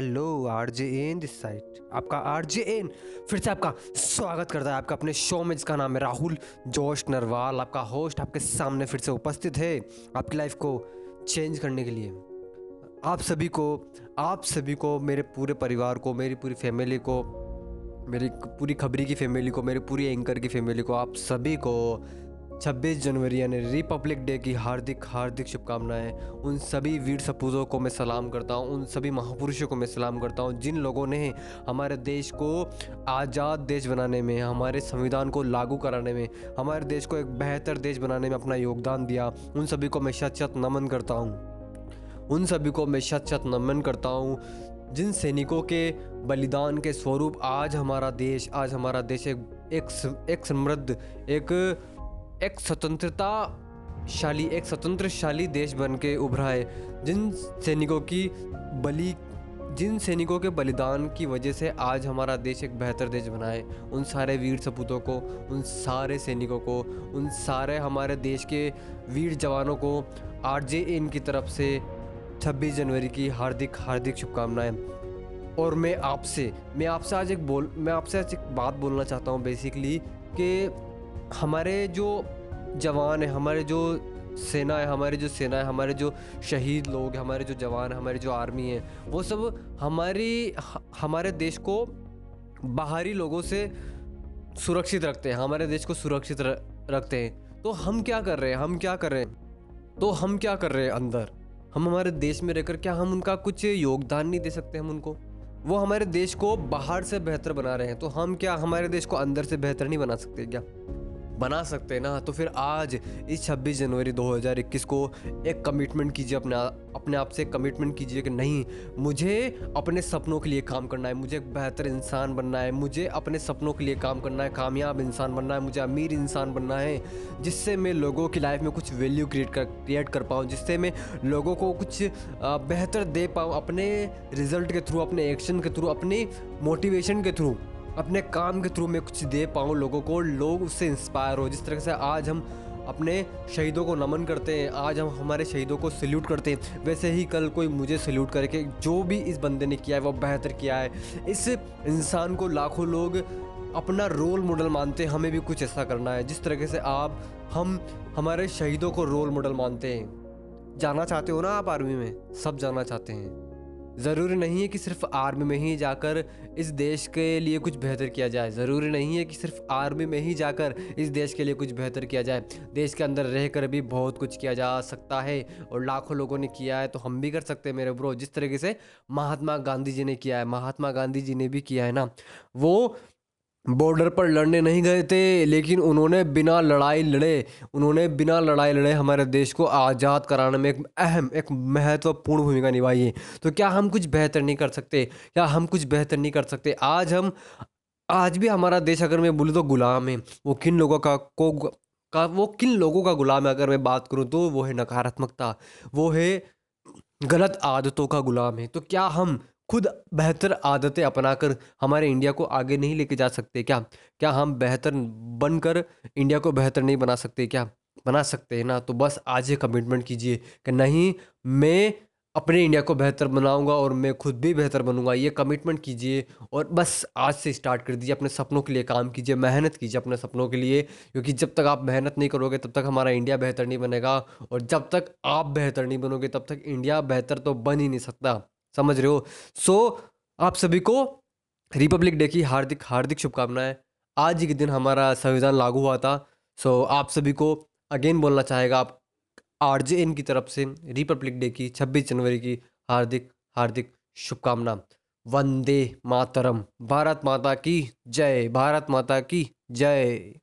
Hello R J N this side आपका R J N फिर से आपका स्वागत करता है आपका अपने शो में जिसका नाम है राहुल जोश नरवाल। आपका होस्ट आपके सामने फिर से उपस्थित है आपकी लाइफ को चेंज करने के लिए। आप सभी को, आप सभी को, मेरे पूरे परिवार को, मेरी पूरी फैमिली को, मेरी पूरी खबरी की फैमिली को, मेरी पूरी एंकर की फैमिली को, आप सभी को 26 जनवरी यानी रिपब्लिक डे की हार्दिक हार्दिक शुभकामनाएँ उन सभी वीर सपूतों को मैं सलाम करता हूँ उन सभी महापुरुषों को मैं सलाम करता हूँ जिन लोगों ने हमारे देश को आज़ाद देश बनाने में हमारे संविधान को लागू कराने में हमारे देश को एक बेहतर देश बनाने में अपना योगदान दिया उन सभी को मैं शत शत नमन करता हूँ। उन सभी को मैं शत शत नमन करता हूँ जिन सैनिकों के बलिदान के स्वरूप आज हमारा देश आज हमारा देश एक एक, समृद्ध एक एक स्वतंत्रता शाली एक स्वतंत्रशाली देश बन के उभरा है, जिन सैनिकों की बलि, जिन सैनिकों के बलिदान की वजह से आज हमारा देश एक बेहतर देश बना है। उन सारे वीर सपूतों को, उन सारे सैनिकों को, उन सारे हमारे देश के वीर जवानों को आर जे एन की तरफ़ से 26 जनवरी की हार्दिक हार्दिक शुभकामनाएँ। और मैं आपसे मैं आपसे आज एक बोल, मैं आपसे आज एक बात बोलना चाहता हूँ बेसिकली कि हमारे जो जवान है, हमारे जो सेना है, हमारे जो सेना है, हमारे जो शहीद लोग हैं, हमारे जो जवान हमारी जो आर्मी है, वो सब हमारी, हमारे देश को बाहरी लोगों से सुरक्षित रखते हैं, हमारे देश को सुरक्षित रखते हैं। तो हम क्या कर रहे हैं? हम क्या कर रहे हैं? तो हम क्या कर रहे हैं अंदर? हम हमारे देश में रहकर क्या हम उनका कुछ योगदान नहीं दे सकते हम उनको? वो हमारे देश को बाहर से बेहतर बना रहे हैं तो हम क्या हमारे देश को अंदर से बेहतर नहीं बना सकते क्या? बना सकते हैं ना तो फिर आज इस 26 जनवरी 2021 को एक कमिटमेंट कीजिए अपने अपने आप से कमिटमेंट कीजिए कि नहीं, मुझे अपने सपनों के लिए काम करना है, मुझे एक बेहतर इंसान बनना है, मुझे अपने सपनों के लिए काम करना है, कामयाब इंसान बनना है, मुझे अमीर इंसान बनना है, जिससे मैं लोगों की लाइफ में कुछ वैल्यू क्रिएट कर क्रिएट कर पाऊँ, जिससे मैं लोगों को कुछ बेहतर दे पाऊँ अपने रिज़ल्ट के थ्रू अपने एक्शन के थ्रू अपनी मोटिवेशन के थ्रू अपने काम के थ्रू मैं कुछ दे पाऊँ लोगों को, लोग उससे इंस्पायर हो। जिस तरह से आज हम अपने शहीदों को नमन करते हैं, आज हम हमारे शहीदों को सल्यूट करते हैं, वैसे ही कल कोई मुझे सल्यूट करके जो भी इस बंदे ने किया है, वो बेहतर किया है। इस इंसान को लाखों लोग अपना रोल मॉडल मानते हैं, हमें भी कुछ ऐसा करना है। जिस तरीके से आप, हम, हमारे शहीदों को रोल मॉडल मानते हैं। जाना चाहते हो ना आप आर्मी में? सब जाना चाहते हैं। ज़रूरी नहीं है कि सिर्फ़ आर्मी में ही जाकर इस देश के लिए कुछ बेहतर किया जाए। ज़रूरी नहीं है कि सिर्फ़ आर्मी में ही जाकर इस देश के लिए कुछ बेहतर किया जाए। देश के अंदर रहकर भी बहुत कुछ किया जा सकता है और लाखों लोगों ने किया है तो हम भी कर सकते हैं मेरे ब्रो जिस तरीके से महात्मा गांधी जी ने किया है, महात्मा गांधी जी ने भी किया है ना। वो बॉर्डर पर लड़ने नहीं गए थे, लेकिन उन्होंने बिना लड़ाई लड़े, उन्होंने बिना लड़ाई लड़े हमारे देश को आज़ाद कराने में एक अहम, एक महत्वपूर्ण भूमिका निभाई है। तो क्या हम कुछ बेहतर नहीं कर सकते? क्या हम कुछ बेहतर नहीं कर सकते? आज हम, आज भी हमारा देश अगर मैं बोलूँ तो गुलाम है। वो किन लोगों का, को का, वो किन लोगों का गुलाम है? अगर मैं बात करूँ तो वो है नकारात्मकता, वो है गलत आदतों का गुलाम है। तो क्या हम खुद बेहतर आदतें अपनाकर हमारे इंडिया को आगे नहीं लेके जा सकते क्या? क्या हम बेहतर बनकर इंडिया को बेहतर नहीं बना सकते क्या? बना सकते हैं ना? तो बस आज ये कमिटमेंट कीजिए कि नहीं, मैं अपने इंडिया को बेहतर बनाऊँगा और मैं खुद भी बेहतर बनूँगा। ये कमिटमेंट कीजिए और बस आज से स्टार्ट कर दीजिए, अपने सपनों के लिए काम कीजिए, मेहनत कीजिए अपने सपनों के लिए। क्योंकि जब तक आप मेहनत नहीं करोगे, तब तक हमारा इंडिया बेहतर नहीं बनेगा। और जब तक आप बेहतर नहीं बनोगे, तब तक इंडिया बेहतर तो बन ही नहीं सकता। समझ रहे हो? सो so, आप सभी को रिपब्लिक डे की हार्दिक हार्दिक शुभकामनाएँ। आज ही के दिन हमारा संविधान लागू हुआ था। सो so, आप सभी को अगेन बोलना चाहेगा आप आर जे एन की तरफ़ से रिपब्लिक डे की 26 जनवरी की हार्दिक हार्दिक शुभकामना। वंदे मातरम। भारत माता की जय। भारत माता की जय।